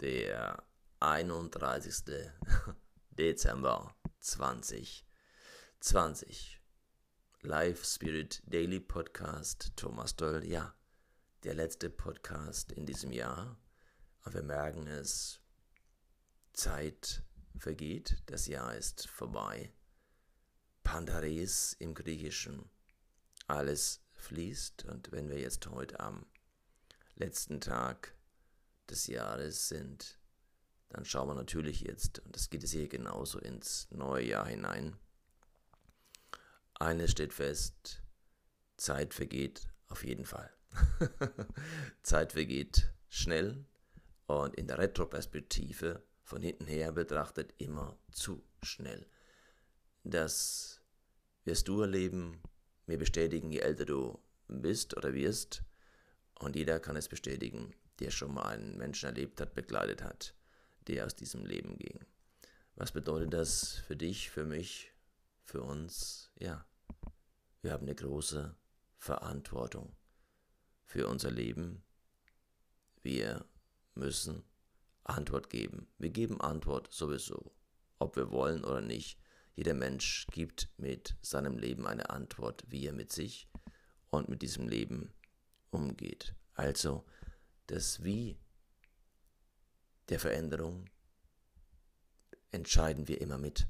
der 31. Dezember 2020. Live Spirit Daily Podcast Thomas Doll. Ja, der letzte Podcast in diesem Jahr. Aber wir merken es, Zeit vergeht, das Jahr ist vorbei. Pandares im Griechischen. Alles fließt und wenn wir jetzt heute am letzten Tag des Jahres sind, dann schauen wir natürlich jetzt, und das geht es hier genauso ins neue Jahr hinein. Eines steht fest, Zeit vergeht auf jeden Fall. Zeit vergeht schnell und in der Retroperspektive von hinten her betrachtet immer zu schnell. Das wirst du erleben, mir bestätigen, je älter du bist oder wirst. Und jeder kann es bestätigen, der schon mal einen Menschen erlebt hat, begleitet hat, der aus diesem Leben ging. Was bedeutet das für dich, für mich, für uns? Ja, wir haben eine große Verantwortung für unser Leben. Wir müssen Antwort geben. Wir geben Antwort sowieso, ob wir wollen oder nicht. Jeder Mensch gibt mit seinem Leben eine Antwort, wie er mit sich und mit diesem Leben umgeht. Also das Wie der Veränderung entscheiden wir immer mit.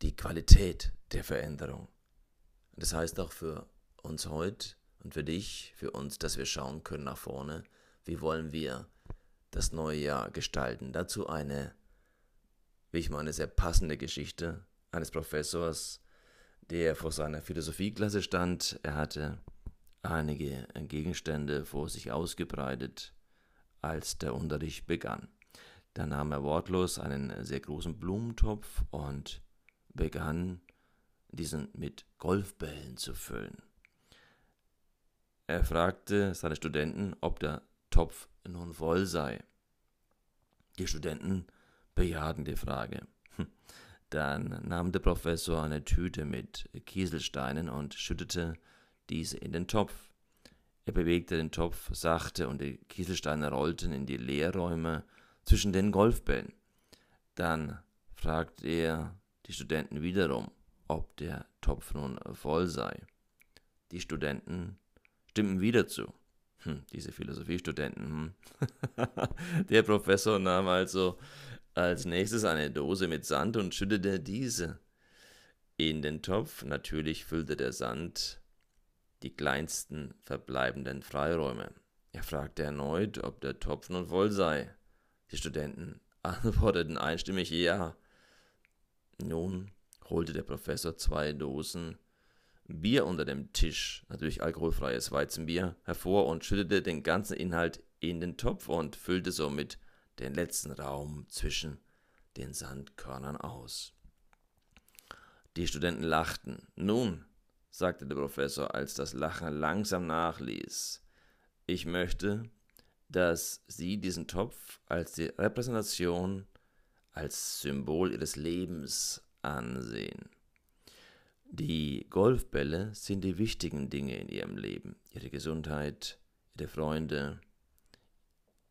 Die Qualität der Veränderung. Das heißt auch für uns heute und für dich, für uns, dass wir schauen können nach vorne, wie wollen wir das neue Jahr gestalten. Dazu eine, wie ich meine, sehr passende Geschichte eines Professors, der vor seiner Philosophieklasse stand. Er hatte einige Gegenstände vor sich ausgebreitet, als der Unterricht begann. Da nahm er wortlos einen sehr großen Blumentopf und begann, diesen mit Golfbällen zu füllen. Er fragte seine Studenten, ob der Topf nun voll sei. Die Studenten bejahten die Frage. Hm. Dann nahm der Professor eine Tüte mit Kieselsteinen und schüttete diese in den Topf. Er bewegte den Topf sachte und die Kieselsteine rollten in die Leerräume zwischen den Golfbällen. Dann fragte er die Studenten wiederum, ob der Topf nun voll sei. Die Studenten stimmten wieder zu. Hm, diese Philosophiestudenten. Hm. der Professor nahm also als nächstes eine Dose mit Sand und schüttete diese in den Topf. Natürlich füllte der Sand die kleinsten verbleibenden Freiräume. Er fragte erneut, ob der Topf nun voll sei. Die Studenten antworteten einstimmig ja. Nun holte der Professor zwei Dosen Bier unter dem Tisch, natürlich alkoholfreies Weizenbier, hervor und schüttete den ganzen Inhalt in den Topf und füllte somit den letzten Raum zwischen den Sandkörnern aus. Die Studenten lachten. Nun, sagte der Professor, als das Lachen langsam nachließ. Ich möchte, dass Sie diesen Topf als die Repräsentation, als Symbol Ihres Lebens ansehen. Die Golfbälle sind die wichtigen Dinge in Ihrem Leben, Ihre Gesundheit, Ihre Freunde,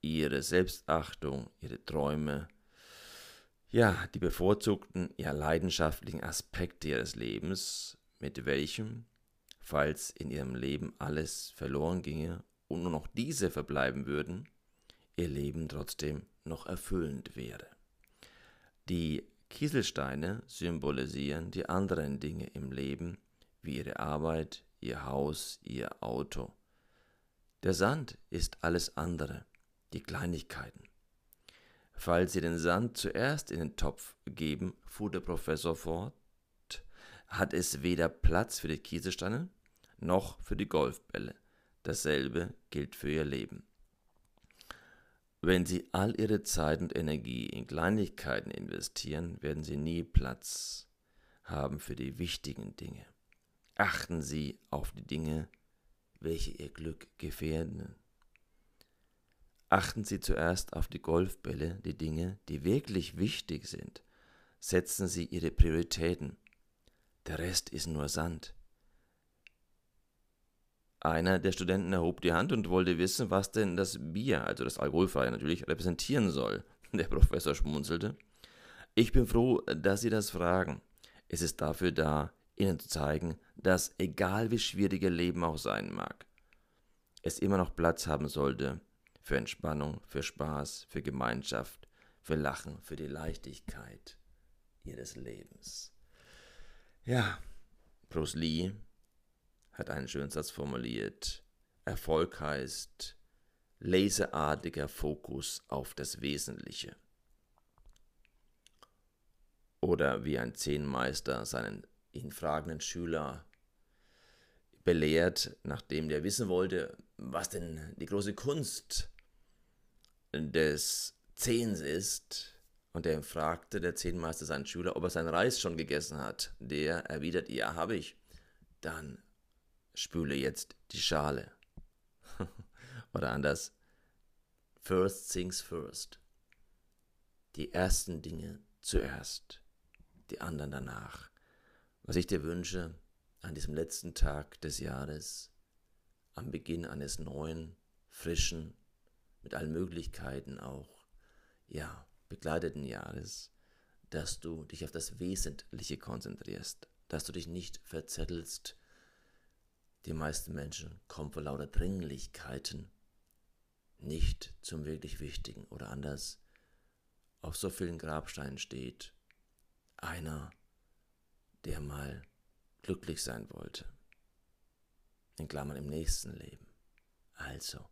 Ihre Selbstachtung, Ihre Träume, ja, die bevorzugten, ja leidenschaftlichen Aspekte Ihres Lebens, mit welchem, falls in ihrem Leben alles verloren ginge und nur noch diese verbleiben würden, ihr Leben trotzdem noch erfüllend wäre. Die Kieselsteine symbolisieren die anderen Dinge im Leben, wie ihre Arbeit, ihr Haus, ihr Auto. Der Sand ist alles andere, die Kleinigkeiten. Falls Sie den Sand zuerst in den Topf geben, fuhr der Professor fort, hat es weder Platz für die Kieselsteine noch für die Golfbälle. Dasselbe gilt für ihr Leben. Wenn Sie all Ihre Zeit und Energie in Kleinigkeiten investieren, werden Sie nie Platz haben für die wichtigen Dinge. Achten Sie auf die Dinge, welche Ihr Glück gefährden. Achten Sie zuerst auf die Golfbälle, die Dinge, die wirklich wichtig sind. Setzen Sie Ihre Prioritäten der Rest ist nur Sand. Einer der Studenten erhob die Hand und wollte wissen, was denn das Bier, also das Alkoholfreie natürlich, repräsentieren soll. Der Professor schmunzelte. Ich bin froh, dass Sie das fragen. Es ist dafür da, Ihnen zu zeigen, dass, egal wie schwierig Ihr Leben auch sein mag, es immer noch Platz haben sollte für Entspannung, für Spaß, für Gemeinschaft, für Lachen, für die Leichtigkeit Ihres Lebens. Ja, Bruce Lee hat einen schönen Satz formuliert. Erfolg heißt laserartiger Fokus auf das Wesentliche. Oder wie ein Zehnmeister seinen ihn fragenden Schüler belehrt, nachdem der wissen wollte, was denn die große Kunst des Zehns ist. Und er fragte der Zehnmeister seinen Schüler, ob er seinen Reis schon gegessen hat. Der erwidert, ja, habe ich. Dann spüle jetzt die Schale. Oder anders, first things first. Die ersten Dinge zuerst, die anderen danach. Was ich dir wünsche an diesem letzten Tag des Jahres, am Beginn eines neuen, frischen, mit allen Möglichkeiten auch, ja, begleiteten Jahres, dass du dich auf das Wesentliche konzentrierst, dass du dich nicht verzettelst. Die meisten Menschen kommen vor lauter Dringlichkeiten nicht zum wirklich Wichtigen oder anders. Auf so vielen Grabsteinen steht einer, der mal glücklich sein wollte. In Klammern im nächsten Leben. Also,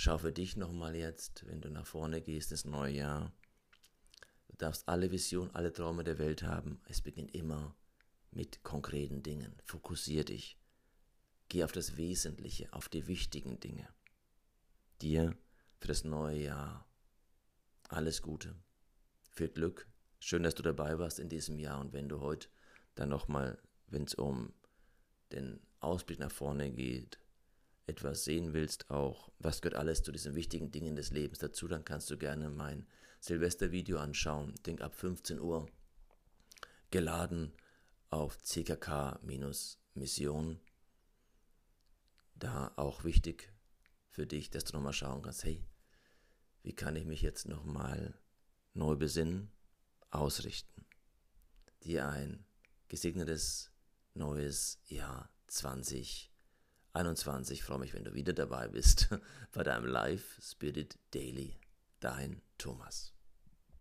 schau für dich nochmal jetzt, wenn du nach vorne gehst ins neue Jahr. Du darfst alle Visionen, alle Träume der Welt haben. Es beginnt immer mit konkreten Dingen. Fokussier dich. Geh auf das Wesentliche, auf die wichtigen Dinge. Dir für das neue Jahr alles Gute, viel Glück, Schön, dass du dabei warst in diesem Jahr und wenn du heute dann nochmal, wenn es um den Ausblick nach vorne geht, etwas sehen willst, auch was gehört alles zu diesen wichtigen Dingen des Lebens dazu, dann kannst du gerne mein Silvestervideo anschauen. Denk ab 15 Uhr geladen auf ckk-mission. Da auch wichtig für dich, dass du nochmal schauen kannst, hey, wie kann ich mich jetzt nochmal neu besinnen? ausrichten. Dir ein gesegnetes neues Jahr 2021. Ich freue mich, wenn du wieder dabei bist bei deinem Live Spirit Daily. Dein Thomas.